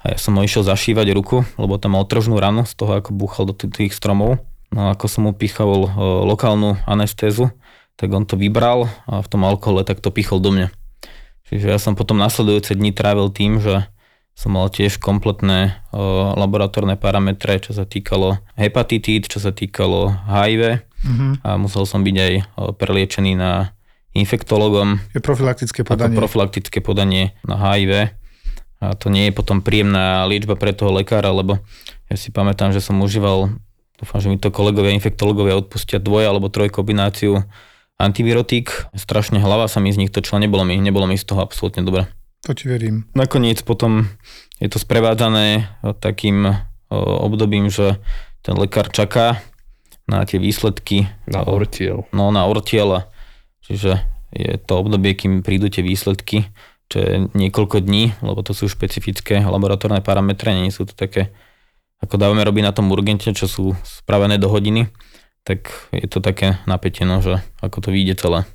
Speaker 5: A ja som ho išiel zašívať ruku, lebo tam mal tržnú ranu z toho, ako búchal do tých stromov. No ako som mu pichol lokálnu anestézu, tak on to vybral a v tom alkohole tak to pichol do mňa. Čiže ja som potom nasledujúce dni trávil tým, že som mal tiež kompletné o, laboratórne parametre, čo sa týkalo hepatitíd, čo sa týkalo HIV
Speaker 3: Mhm.
Speaker 5: a musel som byť aj o, preliečený na infektologom
Speaker 3: Je profilaktické
Speaker 5: ako
Speaker 3: podanie.
Speaker 5: profilaktické podanie na HIV. A to nie je potom príjemná liečba pre toho lekára, lebo ja si pamätám, že som užíval, dúfam, že mi to kolegovia infektológovia odpustia dvoj alebo troj kombináciu antivirotík. Strašne hlava sa mi z nich točila, nebolo mi, nebolo mi z toho absolútne dobre.
Speaker 3: To ti verím.
Speaker 5: Nakoniec potom je to sprevádzané takým o, obdobím, že ten lekár čaká na tie výsledky.
Speaker 4: Na
Speaker 5: o,
Speaker 4: ortiel.
Speaker 5: No na ortiel. Čiže je to obdobie, kým prídu tie výsledky, čo je niekoľko dní, lebo to sú špecifické laboratórne parametre, nie sú to také, ako dávame robiť na tom urgente, čo sú spravené do hodiny, tak je to také napätie, no, že ako to vyjde celé.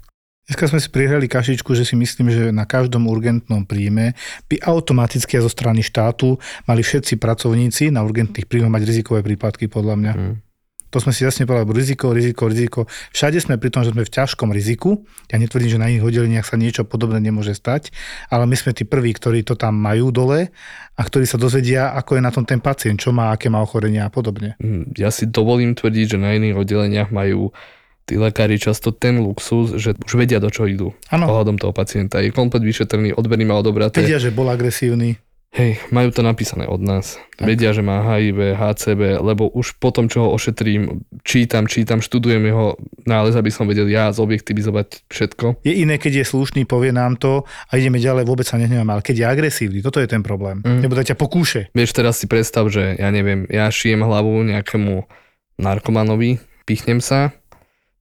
Speaker 3: Dneska sme si prihrali kašičku, že si myslím, že na každom urgentnom príjme by automaticky zo strany štátu mali všetci pracovníci na urgentných príjmoch mať rizikové prípadky, podľa mňa.
Speaker 4: Mm.
Speaker 3: To sme si jasne povedali, riziko, riziko, riziko. Všade sme pri tom, že sme v ťažkom riziku. Ja netvrdím, že na iných oddeleniach sa niečo podobné nemôže stať, ale my sme tí prví, ktorí to tam majú dole a ktorí sa dozvedia, ako je na tom ten pacient, čo má, aké má ochorenia a podobne.
Speaker 4: Mm, Ja si dovolím tvrdiť, že na iných oddeleniach majú tí lekári často ten luxus, že už vedia, do čo idú.
Speaker 3: Áno,
Speaker 4: Ohľadom toho pacienta. Je komplet vyšetrený, odberný má odobraté.
Speaker 3: vedia, že bol agresívny.
Speaker 4: Hej, majú to napísané od nás.
Speaker 3: Tak.
Speaker 4: Vedia, že má HIV, HCV, lebo už potom, čo ho ošetrím, čítam, čítam, študujem jeho nález, aby som vedel ja zobjektivizovať všetko.
Speaker 3: Je iné, keď je slušný, povie nám to a ideme ďalej, vôbec sa nehnevám, ale keď je agresívny, toto je ten problém.
Speaker 4: Mm.
Speaker 3: Nebo ťa pokúše.
Speaker 4: Vieš, teraz si predstav, že ja neviem, ja šijem hlavu nejakému narkomanovi, pichnem sa,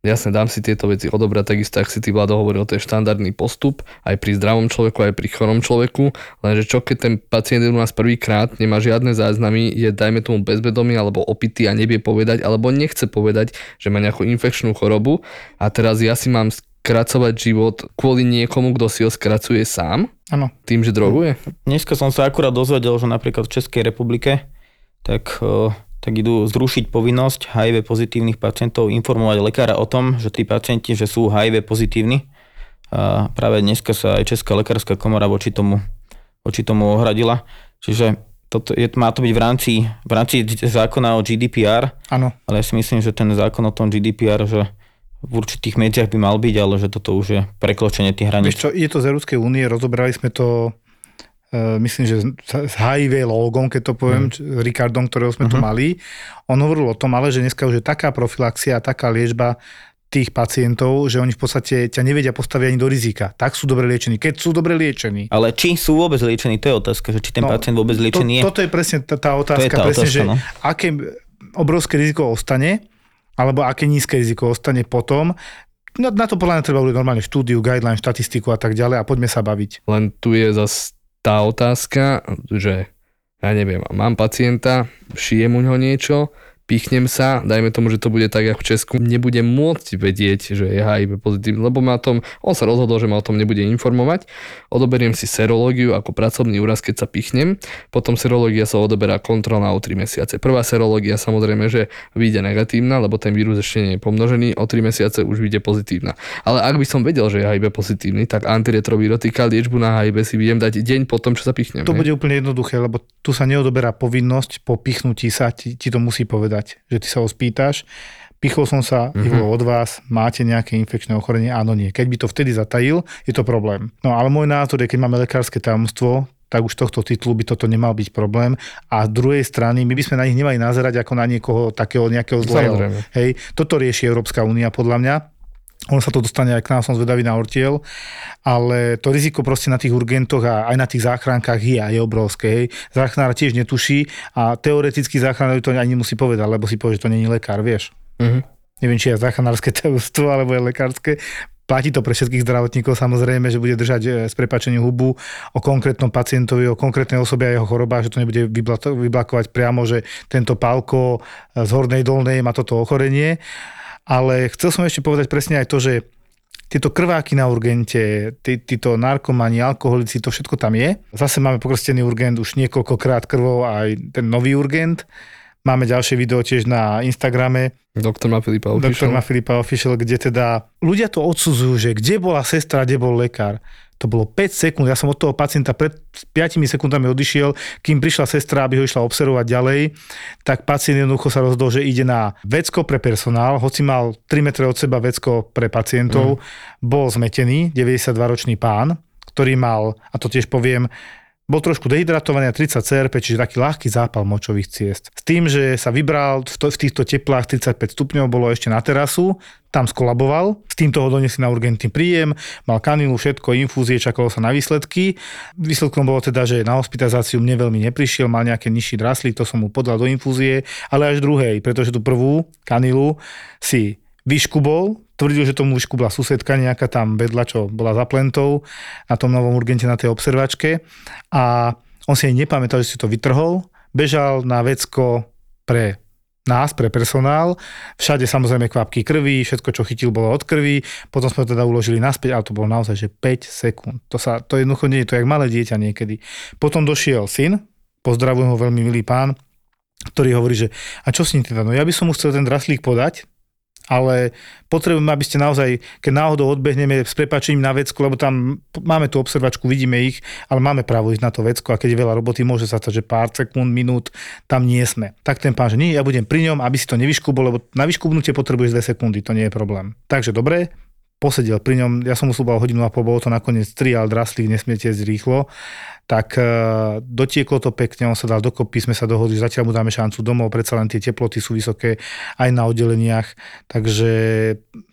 Speaker 4: jasne dám si tieto veci odobrať, takisto, ak si ty Vlado hovoril, to je štandardný postup, aj pri zdravom človeku, aj pri chorom človeku, lenže čo keď ten pacient u nás prvýkrát, nemá žiadne záznamy, je dajme tomu bezvedomý alebo opitý a nevie povedať, alebo nechce povedať, že má nejakú infekčnú chorobu a teraz ja si mám skracovať život kvôli niekomu, kto si ho skracuje sám,
Speaker 3: Áno.
Speaker 4: tým, že droguje?
Speaker 5: Dneska som sa akurát dozvedel, že napríklad v Českej republike tak, o, tak idú zrušiť povinnosť HIV pozitívnych pacientov informovať lekára o tom, že tí pacienti, že sú HIV pozitívni. A práve dneska sa aj Česká lekárska komora voči tomu, voči tomu ohradila. Čiže toto je, má to byť v rámci, v rámci zákona o GDPR,
Speaker 3: Áno.
Speaker 5: ale ja si myslím, že ten zákon o tom GDPR, že v určitých médiách by mal byť, ale že toto už je prekročenie tých hraníc.
Speaker 3: Vieš čo, je to z Európskej únie, rozobrali sme to myslím, že s HIV logom, keď to poviem, mm. Ricardom, ktorého sme tu
Speaker 5: Mhm.
Speaker 3: mali. On hovoril o tom, ale že dneska už je taká profilaxia, taká liečba tých pacientov, že oni v podstate ťa nevedia postaviť ani do rizika. Tak sú dobre liečení. Keď sú dobre liečení.
Speaker 5: Ale či sú vôbec liečení, to je otázka, že či ten
Speaker 3: No,
Speaker 5: pacient vôbec liečený je.
Speaker 3: to, Toto je presne tá, tá otázka,
Speaker 5: tá
Speaker 3: presne,
Speaker 5: otázka,
Speaker 3: že
Speaker 5: no.
Speaker 3: aké obrovské riziko ostane, alebo aké nízke riziko ostane potom. Na, na to podľa mňa treba urobiť normálne štúdiu, guideline, štatistiku a tak ďalej a poďme sa baviť.
Speaker 4: Len tu je zase tá otázka, že ja neviem, mám pacienta, šijem u ňoho niečo, pichnem sa, dajme tomu, že to bude tak, ako v Česku, nebudem môcť vedieť, že je HIV pozitívny, lebo ma tom, on sa rozhodol, že ma o tom nebude informovať, odoberiem si serológiu ako pracovný úraz, keď sa pichnem, potom serológia sa odoberá kontrolná o 3 mesiace. Prvá serológia samozrejme, že vyjde negatívna, lebo ten vírus ešte nie je pomnožený, o 3 mesiace už vyjde pozitívna. Ale ak by som vedel, že je HIV pozitívny, tak antiretrovirotika liečbu na HIV si viem dať deň po tom, čo sa pichnem.
Speaker 3: To bude úplne jednoduché, lebo tu sa neodoberá povinnosť po pichnutí sa, ti, ti to musí povedať, že ty sa ho spýtaš, pichol som sa,
Speaker 4: Mhm.
Speaker 3: mm-hmm. od vás, máte nejaké infekčné ochorenie? Áno, nie. Keď by to vtedy zatajil, je to problém. No ale môj názor je, keď máme lekárske tajomstvo, tak už tohto titulu by toto nemal byť problém. A z druhej strany, my by sme na nich nemali nazerať ako na niekoho takého nejakého zlého.
Speaker 4: Samozrejme.
Speaker 3: Hej, toto rieši Európska únia podľa mňa. Ono sa to dostane aj k nám, som zvedavý na ortiel, ale to riziko proste na tých urgentoch a aj na tých záchránkach je a je obrovské. Hej. Záchránár tiež netuší a teoreticky záchranár to ani nemusí povedať, lebo si povie, že to není lekár, vieš.
Speaker 4: Mhm.
Speaker 3: Neviem, či je záchranárske tajomstvo alebo je lekárske. Platí to pre všetkých zdravotníkov samozrejme, že bude držať e, s prepačením hubu o konkrétnom pacientovi, o konkrétnej osobe a jeho chorobách, že to nebude vybla- vyblakovať priamo, že tento pálko e, z hornej dolnej má toto ochorenie. Ale chcel som ešte povedať presne aj to, že tieto krváky na urgente, tí, títo narkomani, alkoholici, to všetko tam je. Zase máme pokrstený urgent už niekoľkokrát krvou aj ten nový urgent. Máme ďalšie video tiež na Instagrame,
Speaker 4: Doktor má Filipa
Speaker 3: doktor
Speaker 4: Official.
Speaker 3: má Filipa Official, kde teda ľudia to odsudzujú, že kde bola sestra, kde bol lekár. To bolo 5 sekúnd, ja som od toho pacienta pred 5 sekundami odišiel, kým prišla sestra, aby ho išla observovať ďalej, tak pacient jednoducho sa rozhodol, že ide na vecko pre personál, hoci mal 3 metre od seba vecko pre pacientov, mm. bol zmetený, 92-ročný pán, ktorý mal, a to tiež poviem, bol trošku dehydratovaný a 30 CRP, čiže taký ľahký zápal močových ciest. S tým, že sa vybral v, to, v týchto teplách 35 stupňov, bolo ešte na terasu, tam skolaboval, s týmto ho doniesli na urgentný príjem, mal kanilu, všetko, infúzie, čakalo sa na výsledky. Výsledkom bolo teda, že na hospitalizáciu mne veľmi neprišiel, mal nejaké nižší draslík, to som mu podal do infúzie, ale až druhej, pretože tú prvú kanilu si vyškubol, tvrdil, že tomu vyškubla susedka nejaká tam vedľa, čo bola za plentou na tom novom urgente na tej observačke a on si aj nepamätal, že si to vytrhol, bežal na vecko pre nás, pre personál. Všade samozrejme kvapky krvi, všetko, čo chytil, bolo od krvi. Potom sme to teda uložili naspäť, ale to bolo naozaj, že 5 sekúnd. To, sa, to jednoducho nie je to, jak malé dieťa niekedy. Potom došiel syn, pozdravujem ho veľmi milý pán, ktorý hovorí, že a čo s ním teda? No ja by som mu chcel ten draslík podať, ale potrebujeme, aby ste naozaj, keď náhodou odbehneme s prepačením na vecku, lebo tam máme tú observačku, vidíme ich, ale máme právo ísť na to vecko a keď je veľa roboty, môže sa stať, že pár sekúnd, minút tam nie sme. Tak ten pán, že nie, ja budem pri ňom, aby si to nevyškubol, lebo na vyškubnutie potrebuješ 2 sekundy, to nie je problém. Takže dobre, posedel pri ňom, ja som mu slúbal hodinu a pol, bolo to nakoniec 3, ale draslík nesmiete ísť rýchlo. Tak e, dotieklo to pekne, on sa dal dokopy, sme sa dohodli, zatiaľ mu dáme šancu. Domov, predsa len tie teploty sú vysoké aj na oddeleniach, takže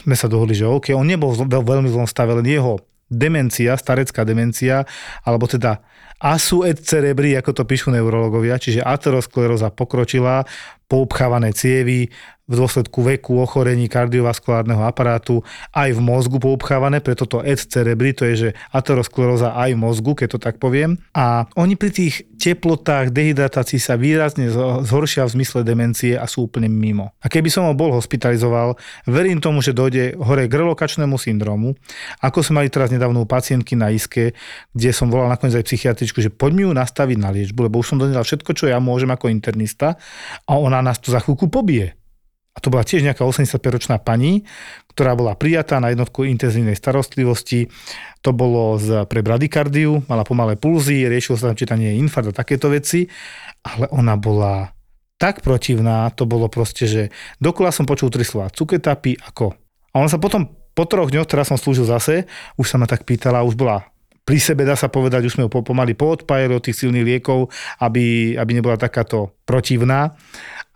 Speaker 3: sme sa dohodli, že OK, on nebol v veľmi zlom stave, len jeho demencia, starecká demencia, alebo teda asu et cerebri, ako to píšu neurologovia, čiže ateroskleróza pokročila, poupchávané cievy, v dôsledku veku, ochorení kardiovaskulárneho aparátu aj v mozgu poupchávané, preto to ED cerebri, to je, že ateroskleróza aj v mozgu, keď to tak poviem. A oni pri tých teplotách, dehydratácii sa výrazne zhoršia v zmysle demencie a sú úplne mimo. A keby som ho bol hospitalizoval, verím tomu, že dojde hore k relokačnému syndromu. Ako sme mali teraz nedávno pacientky na iske, kde som volal nakoniec aj psychiatričku, že poďme ju nastaviť na liečbu, lebo už som donedal všetko, čo ja môžem ako internista a ona nás tu za chvíľku pobije. A to bola tiež nejaká 85-ročná pani, ktorá bola prijatá na jednotku intenzívnej starostlivosti. To bolo z, pre bradykardiu, mala pomalé pulzy, riešilo sa tam, či tam takéto veci. Ale ona bola tak protivná, to bolo proste, že dokola som počul tri slova, cuketapi ako. A ona sa potom po troch dňoch, teraz som slúžil zase, už sa ma tak pýtala, už bola pri sebe, dá sa povedať, už sme ho pomaly poodpájali od tých silných liekov, aby, aby nebola takáto protivná.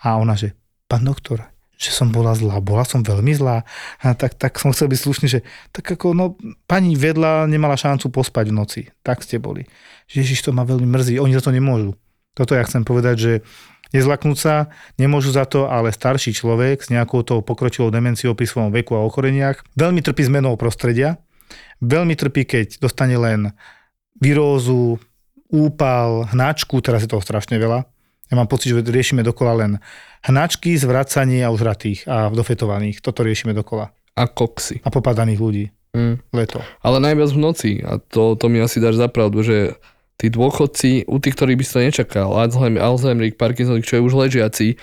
Speaker 3: A ona, že pán doktor, že som bola zlá. Bola som veľmi zlá. A tak, tak som chcel byť slušný, že tak ako, no, pani vedla nemala šancu pospať v noci. Tak ste boli. Ježiš, to ma veľmi mrzí. Oni za to nemôžu. Toto ja chcem povedať, že nezlaknúť sa, nemôžu za to, ale starší človek s nejakou tou pokročilou demenciou pri svojom veku a ochoreniach veľmi trpí zmenou prostredia, veľmi trpí, keď dostane len virózu, úpal, hnačku, teraz je toho strašne veľa. Ja mám pocit, že riešime dokola len hnačky, zvracanie a užratých a dofetovaných. Toto riešime dokola.
Speaker 4: A koksy.
Speaker 3: A popadaných ľudí.
Speaker 4: Mm.
Speaker 3: Leto.
Speaker 4: Ale najviac v noci. A to, to mi asi dáš zapravdu, že tí dôchodci, u tých, ktorí by si to nečakal, Alzheimer, Alzheimer, Parkinson, čo je už ležiaci,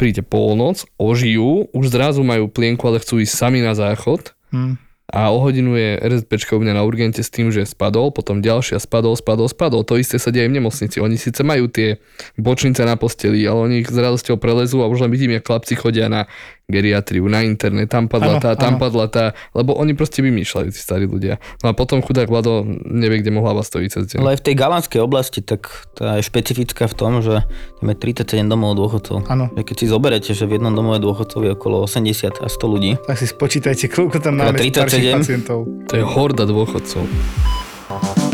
Speaker 4: príde polnoc, ožijú, už zrazu majú plienku, ale chcú ísť sami na záchod. Mm a o hodinu je RZPčka u mňa na urgente s tým, že spadol, potom ďalšia spadol, spadol, spadol. To isté sa deje v nemocnici. Oni síce majú tie bočnice na posteli, ale oni ich s radosťou prelezú a už len vidím, jak chlapci chodia na geriatriu, na internet, tam padla ano, tá, tam ano. padla tá, lebo oni proste vymýšľajú, tí starí ľudia. No a potom chudák Vlado nevie, kde mu hlava stojí cez deň.
Speaker 5: Ale aj v tej galánskej oblasti, tak tá je špecifická v tom, že tam je 37 domov dôchodcov.
Speaker 3: Áno.
Speaker 5: Keď si zoberete, že v jednom domove dôchodcov je okolo 80 a 100 ľudí.
Speaker 3: Tak si spočítajte, koľko tam máme 37. pacientov.
Speaker 4: To je horda dôchodcov.